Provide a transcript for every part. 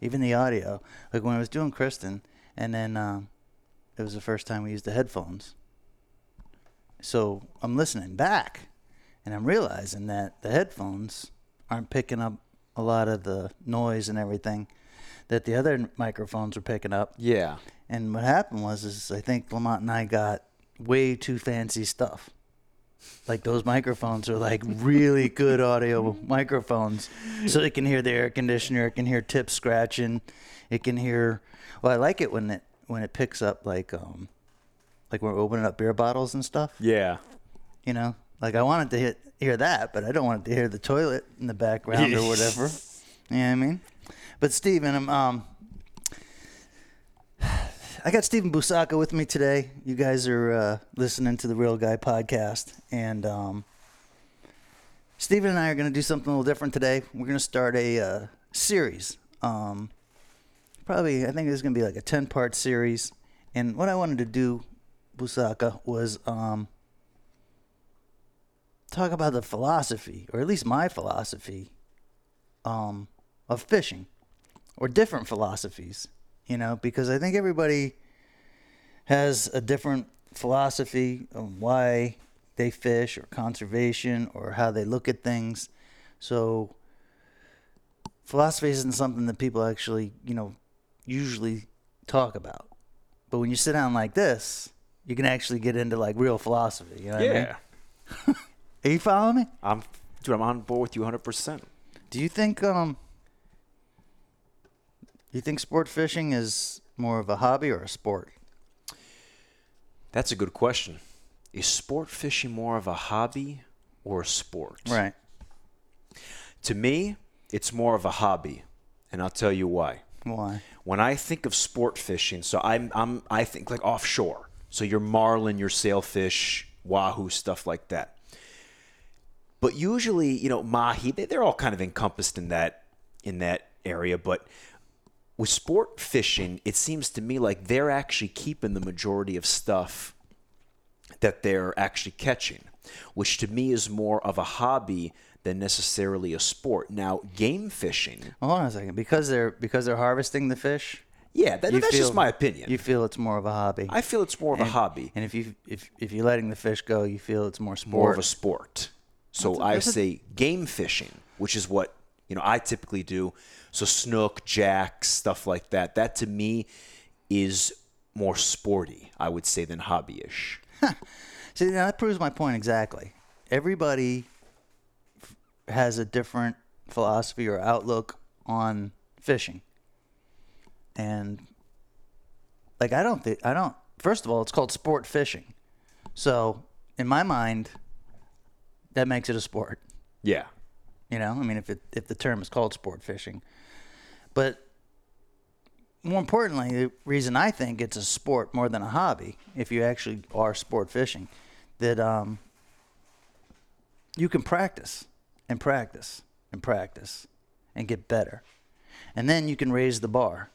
even the audio. Like when I was doing Kristen, and then um, it was the first time we used the headphones. So I'm listening back, and I'm realizing that the headphones aren't picking up a lot of the noise and everything that the other microphones were picking up. Yeah. And what happened was, is I think Lamont and I got way too fancy stuff. Like those microphones are like really good audio microphones, so it can hear the air conditioner, it can hear tips scratching, it can hear. Well, I like it when it when it picks up like um, like when we're opening up beer bottles and stuff. Yeah. You know, like I wanted to hit, hear that, but I don't want it to hear the toilet in the background or whatever. You know what I mean? But Steven, I'm um, I got Steven Busaka with me today. You guys are uh, listening to the Real Guy podcast, and um, Steven and I are going to do something a little different today. We're going to start a uh, series. Um, probably, I think it's going to be like a ten part series. And what I wanted to do, Busaka, was um, talk about the philosophy, or at least my philosophy, um, of fishing, or different philosophies. You know, because I think everybody has a different philosophy of why they fish, or conservation, or how they look at things. So, philosophy isn't something that people actually, you know, usually talk about. But when you sit down like this, you can actually get into like real philosophy. You know what I mean? Yeah. Are you following me? I'm dude, I'm on board with you 100%. Do you think um you think sport fishing is more of a hobby or a sport? That's a good question. Is sport fishing more of a hobby or a sport? Right. To me, it's more of a hobby, and I'll tell you why. Why? When I think of sport fishing, so I'm I'm I think like offshore. So your marlin, your sailfish, wahoo, stuff like that. But usually, you know, mahi, they- they're all kind of encompassed in that in that area, but with sport fishing, it seems to me like they're actually keeping the majority of stuff that they're actually catching, which to me is more of a hobby than necessarily a sport. Now, game fishing, Hold on a second. Because they're because they're harvesting the fish. yeah, that, that's feel- just my opinion. You feel it's more of a hobby. I feel it's more of a hobby, and if you if if you're letting the fish go, you feel it's more sport. more of a sport. So That's a- I that's a- say game fishing, which is what you know I typically do. So snook, jacks, stuff like that. That to me is more sporty, I would say, than hobbyish. See, now that proves my point exactly. Everybody f- has a different philosophy or outlook on fishing. And like I don't think I don't first of all, it's called sport fishing. So, in my mind, that makes it a sport. Yeah, You know, I mean, if it if the term is called sport fishing, but more importantly, the reason I think it's a sport more than a hobby, if you actually are sport fishing, that um, you can practice and practice and practice and get better, and then you can raise the bar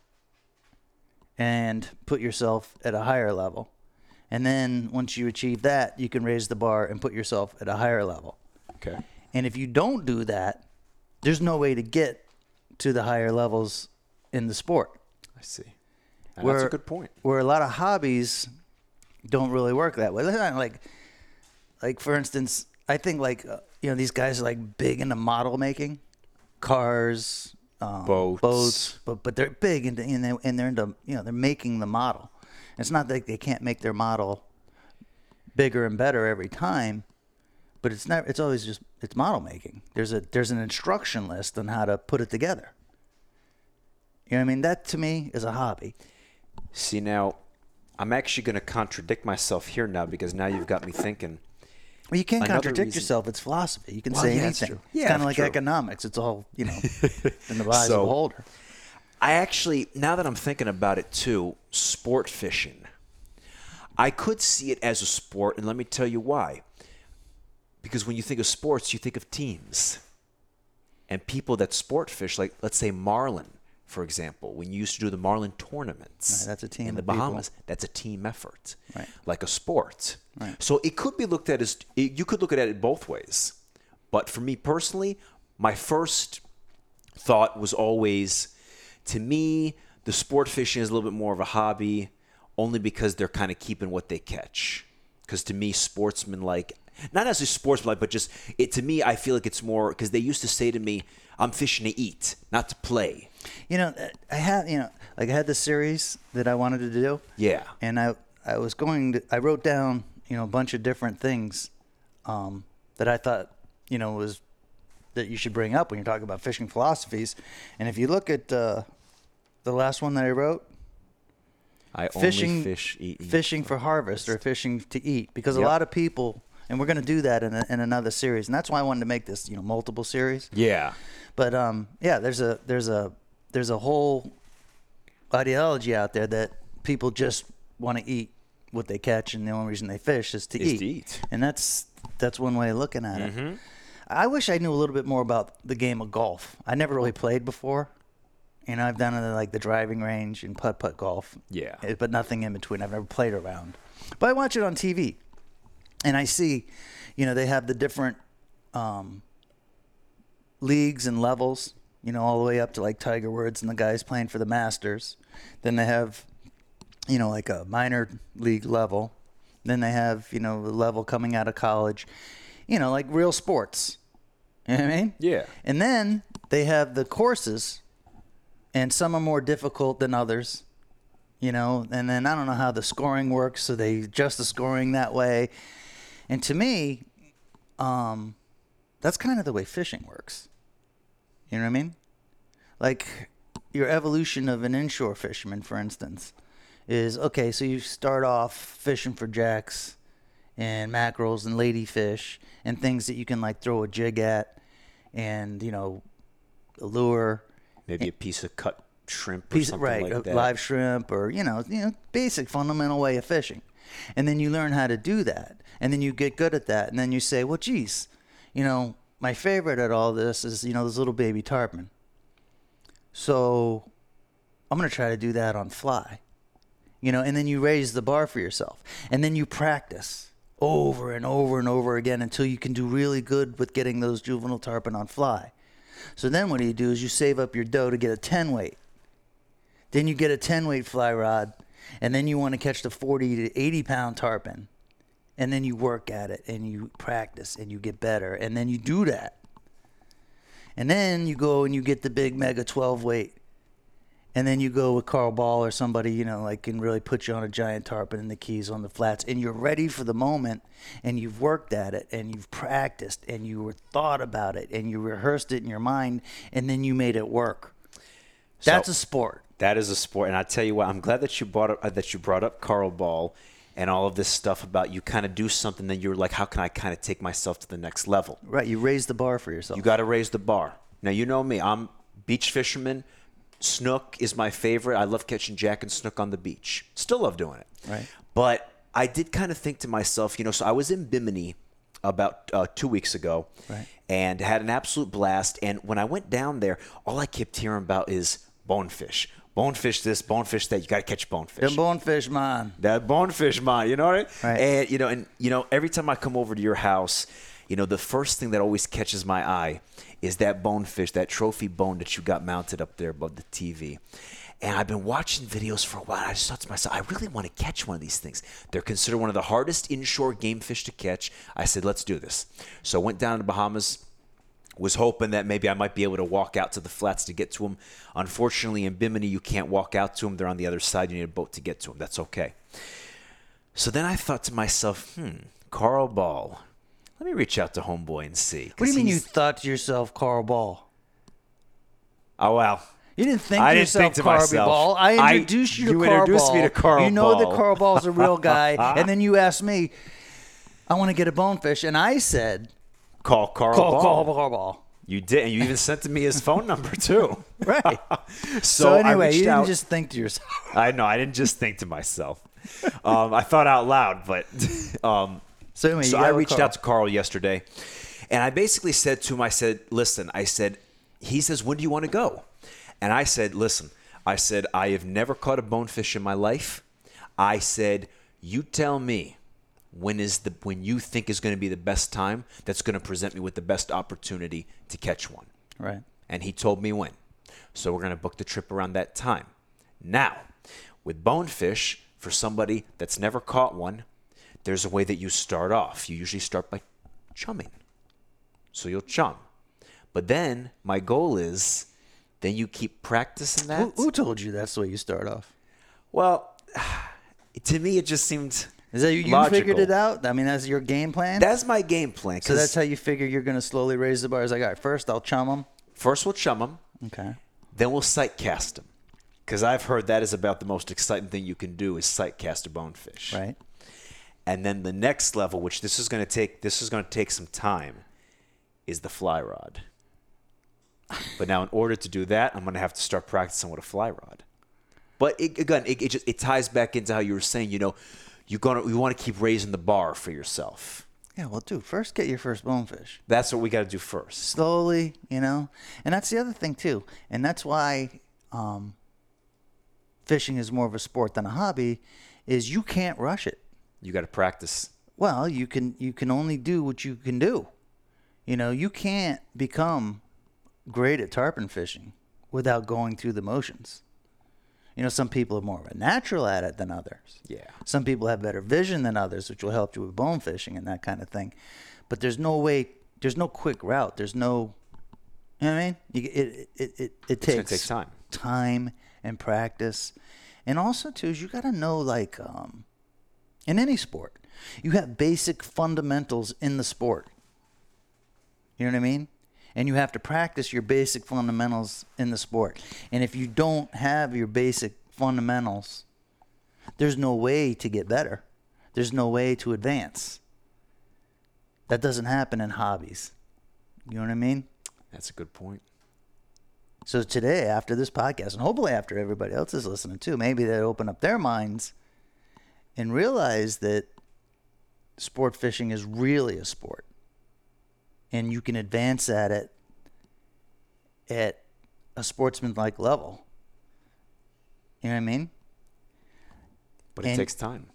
and put yourself at a higher level, and then once you achieve that, you can raise the bar and put yourself at a higher level. okay. And if you don't do that, there's no way to get to the higher levels in the sport. I see. And that's a good point. Where a lot of hobbies don't really work that way. Like, like for instance, I think like uh, you know these guys are like big into model making, cars, um, Boats. boats, but but they're big into and they and they're into you know they're making the model. It's not that they can't make their model bigger and better every time, but it's never it's always just it's model making. There's a there's an instruction list on how to put it together. You know what I mean? That to me is a hobby. See now, I'm actually going to contradict myself here now because now you've got me thinking. Well, you can't Another contradict reason- yourself. It's philosophy. You can Well, say yeah, anything. true. It's Yeah, kind of like true. economics. It's all you know in the eyes of So- a beholder. I actually, now that I'm thinking about it too, sport fishing. I could see it as a sport, and let me tell you why. Because when you think of sports, you think of teams. And people that sport fish, like let's say Marlin, for example, when you used to do the Marlin tournaments Right, that's a team in the of people. Bahamas, that's a team effort, Right. like a sport. Right. So it could be looked at as you could look at it both ways. But for me personally, my first thought was always To me, the sport fishing is a little bit more of a hobby, only because they're kind of keeping what they catch. Because to me, sportsmen like not necessarily sportsman like, but just it to me, I feel like it's more because they used to say to me, "I'm fishing to eat, not to play." You know, I had you know, like I had this series that I wanted to do. Yeah. And I I was going to I wrote down you know a bunch of different things um, that I thought you know was that you should bring up when you're talking about fishing philosophies. And if you look at uh, the last one that I wrote, I fishing only fish eat. eat. fishing for harvest or fishing to eat because a lot of people and we're going to do that in, a, in another series and that's why I wanted to make this you know multiple series Yeah. but um yeah there's a there's a there's a whole ideology out there that people just want to eat what they catch and the only reason they fish is to Is eat to eat. and that's that's one way of looking at it Mm-hmm. I wish I knew a little bit more about the game of golf I never really played before you know I've done uh, like the driving range and putt putt golf Yeah. Eh, but nothing in between. I've never played around, but I watch it on TV, and I see, you know, they have the different um, leagues and levels. You know, all the way up to like Tiger Woods and the guys playing for the Masters. Then they have, you know, like a minor league level. Then they have, you know, the level coming out of college. You know, like real sports. You know what I mean? Yeah. And then they have the courses, and some are more difficult than others, you know. And then I don't know how the scoring works, so they adjust the scoring that way. And to me, um, that's kind of the way fishing works. You know what I mean? Like your evolution of an inshore fisherman, for instance, is okay. So you start off fishing for jacks and mackerels and ladyfish and things that you can like throw a jig at and you know a lure Maybe a piece of cut shrimp or piece something right like that. live shrimp or you know you know basic fundamental way of fishing and then you learn how to do that and then you get good at that and then you say well geez you know my favorite at all this is you know this little baby tarpon. So i'm going to try to do that on fly you know and then you raise the bar for yourself and then you practice over and over and over again until you can do really good with getting those juvenile tarpon on fly. So then what do you do is you save up your dough to get a 10 weight. Then you get a 10 weight fly rod, and then you want to catch the 40 to 80 pound tarpon. And then you work at it and you practice and you get better. And then you do that. And then you go and you get the big mega 12 weight. And then you go with Carl Ball or somebody, you know, like can really put you on a giant tarpon in the keys on the flats. And you're ready for the moment and you've worked at it and you've practiced and you were thought about it and you rehearsed it in your mind and then you made it work. That's So- a sport. That is a sport, and I tell you what, I'm glad that you brought up uh, that you brought up Carl Ball and all of this stuff about you kind of do something that you're like, how can I kind of take myself to the next level? Right, you raise the bar for yourself. You got to raise the bar. Now you know me. I'm beach fisherman. Snook is my favorite. I love catching jack and snook on the beach. Still love doing it. Right. But I did kind of think to myself, you know, so I was in Bimini about uh, two weeks ago, Right. and had an absolute blast. And when I went down there, all I kept hearing about is bonefish. Bonefish this, bonefish that. You got to catch bonefish. the bonefish, man. That bonefish man, you know what I mean? Right. And you know, and you know, every time I come over to your house, you know, the first thing that always catches my eye is that bonefish, that trophy bone that you got mounted up there above the TV. And I've been watching videos for a while. I just thought to myself, I really want to catch one of these things. They're considered one of the hardest inshore game fish to catch. I said, let's do this. So I went down to Bahamas, was hoping that maybe I might be able to walk out to the flats to get to them. Unfortunately, in Bimini, you can't walk out to them. They're on the other side. You need a boat to get to them. That's okay. So then I thought to myself, hmm, Carl Ball. Let me reach out to Homeboy and see. What do you mean you thought to yourself, Carl Ball? Oh, well. You didn't think I to didn't yourself, think to myself. Ball. I I- introduced you to Carl Ball. you Carl introduced Ball. me to Carl You know that Ball. Carl Ball's a real guy, and then you asked me, I want to get a bonefish, and I said, Call Carl call Ball. Carl Carl Ball. You did, and you even sent to me his phone number too. Right. So, So, anyway, you didn't out- just think to yourself. I know. I didn't just think to myself. Um, I thought out loud, but um, So anyway, so I reached Carl. out to Carl yesterday, and I basically said to him, I said, "Listen," I said, "He says, when do you want to go?" And I said, "Listen," I said, "I have never caught a bonefish in my life." I said, "You tell me." When is the when you think is going to be the best time that's going to present me with the best opportunity to catch one? Right. And he told me when. So we're going to book the trip around that time. Now, with bonefish, for somebody that's never caught one, there's a way that you start off. You usually start by chumming. So you'll chum. But then my goal is then you keep practicing that. Who, who told you that's the way you start off? Well, to me, it just seemed. Is that you, you logical. figured it out? I mean, that's your game plan. That's my game plan. so that's how you figure you're going to slowly raise the bar. It's like, all right, first I'll chum them. first we'll chum them, Okay. then we'll sight cast them. Because I've heard that is about the most exciting thing you can do is sight cast a bonefish. Right. And then the next level, which this is going to take, this is going to take some time, is the fly rod. But now, in order to do that, I'm going to have to start practicing with a fly rod. But it, again, it, it just it ties back into how you were saying. You know, you gonna you want to keep raising the bar for yourself. Yeah. Well, dude, first get your first bonefish. That's what we got to do first. slowly, you know. And that's the other thing too, and that's why um, fishing is more of a sport than a hobby. Is you can't rush it. You got to practice. Well, you can you can only do what you can do. You know, you can't become great at tarpon fishing without going through the motions. You know, some people are more of a natural at it than others. Yeah. Some people have better vision than others, which will help you with bone fishing and that kind of thing. But there's no way, there's no quick route. There's no, you know what I mean? You, it, it, it, it takes take time. time and practice. And also, too, is you got to know, like, um, in any sport, you have basic fundamentals in the sport. You know what I mean? And you have to practice your basic fundamentals in the sport. And if you don't have your basic fundamentals, there's no way to get better. There's no way to advance. That doesn't happen in hobbies. You know what I mean? That's a good point. So today, after this podcast, and hopefully after everybody else is listening too, maybe they open up their minds and realize that sport fishing is really a sport, and you can advance at it at a sportsman-like level. You know what I mean? But it And- takes time.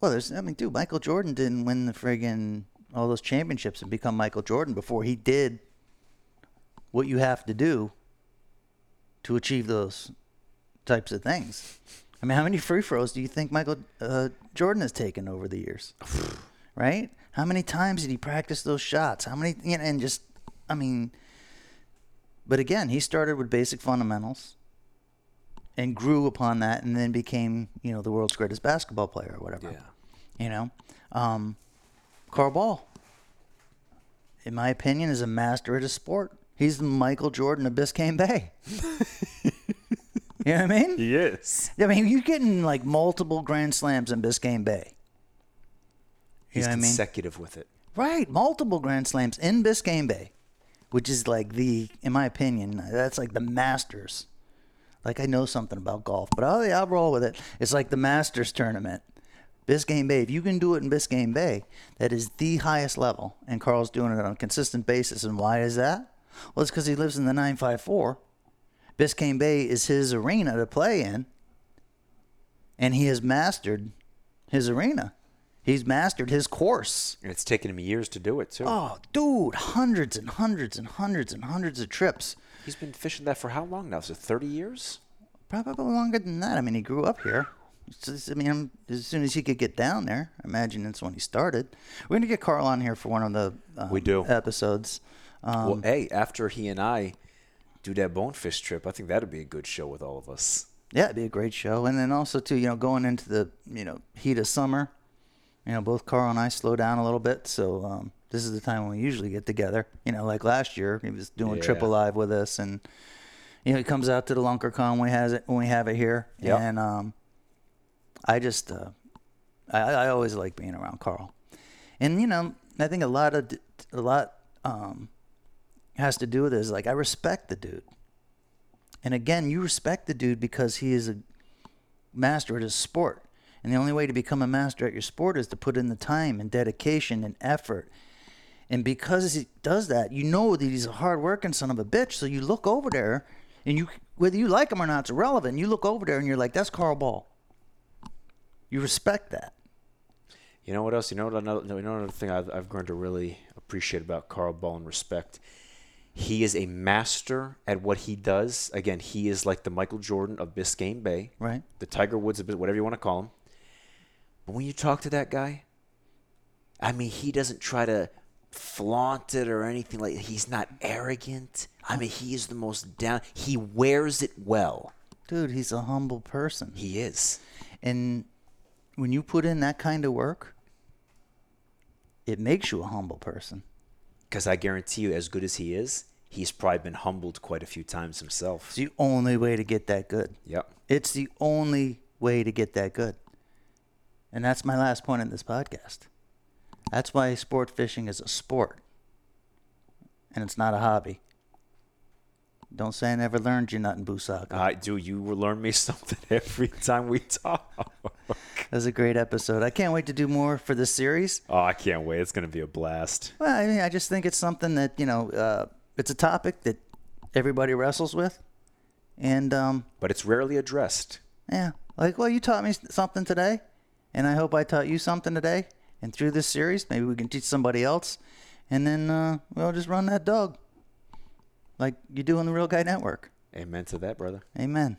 Well, there's, I mean, dude, Michael Jordan didn't win the friggin' all those championships and become Michael Jordan before he did what you have to do to achieve those types of things. I mean, how many free throws do you think Michael uh, Jordan has taken over the years? right? How many times did he practice those shots? How many, you know, and just, I mean, but again, he started with basic fundamentals and grew upon that and then became, you know, the world's greatest basketball player or whatever. Yeah. You know, um, Carl Ball, in my opinion, is a master at his sport. He's the Michael Jordan of Biscayne Bay. you know what I mean? Yes. I mean, you're getting like multiple Grand Slams in Biscayne Bay. You He's know what I mean? consecutive with it. Right, multiple Grand Slams in Biscayne Bay, which is like the, in my opinion, that's like the Masters. Like I know something about golf, but oh yeah, I'll roll with it. It's like the Masters tournament. Biscayne Bay. If you can do it in Biscayne Bay, that is the highest level, and Carl's doing it on a consistent basis. And why is that? Well, it's because he lives in the 954. Biscayne Bay is his arena to play in, and he has mastered his arena. He's mastered his course. And it's taken him years to do it too. Oh, dude, hundreds and hundreds and hundreds and hundreds of trips. He's been fishing that for how long now? Is it 30 years? Probably longer than that. I mean, he grew up here. Just- I mean, as soon as he could get down there, I imagine that's when he started. We're gonna get Carl on here for one of the um, We do. episodes. Um, well, hey, after he and I do that bonefish trip, I think that'd be a good show with all of us. yeah, it'd be a great show. And then also too, you know, going into the you know heat of summer, you know, both Carl and I slow down a little bit. So um, this is the time when we usually get together. You know, like last year, he was doing triple live with us, and you know, he comes out to the Lunker Con when we has it when we have it here. Yep. And um, I just uh, I, I always like being around Carl, and you know, I think a lot of a lot um, has to do with this. Like I respect the dude. And again, you respect the dude because he is a master at his sport. And the only way to become a master at your sport is to put in the time and dedication and effort. And because he does that, you know that he's a hard-working son of a bitch. So you look over there, and you whether you like him or not, it's irrelevant. You look over there, and you're like, "That's Carl Ball." You respect that. You know what else? You know what another, you know another thing I've, I've grown to really appreciate about Carl Ball and respect? He is a master at what he does. Again, he is like the Michael Jordan of Biscayne Bay, Right. the Tiger Woods of whatever you want to call him. But when you talk to that guy, I mean, he doesn't try to flaunt it or anything like. He's not arrogant. I mean, he is the most down. He wears it well. Dude, he's a humble person. He is. And when you put in that kind of work, it makes you a humble person. Because I guarantee you, as good as he is, he's probably been humbled quite a few times himself. It's the only way to get that good. Yep. It's the only way to get that good. And that's my last point in this podcast. That's why sport fishing is a sport. And it's not a hobby. Don't say I never learned you nothing, Busaka. I do. You learn me something every time we talk. That was a great episode. I can't wait to do more for this series. Oh, I can't wait. It's going to be a blast. Well, I mean, I just think it's something that you know, uh, it's a topic that everybody wrestles with, and um, But it's rarely addressed. yeah, like, well, you taught me something today, and I hope I taught you something today. And through this series, maybe we can teach somebody else, and then uh, we'll just run that dog, like you do on the Real Guy Network. Amen to that, brother. Amen.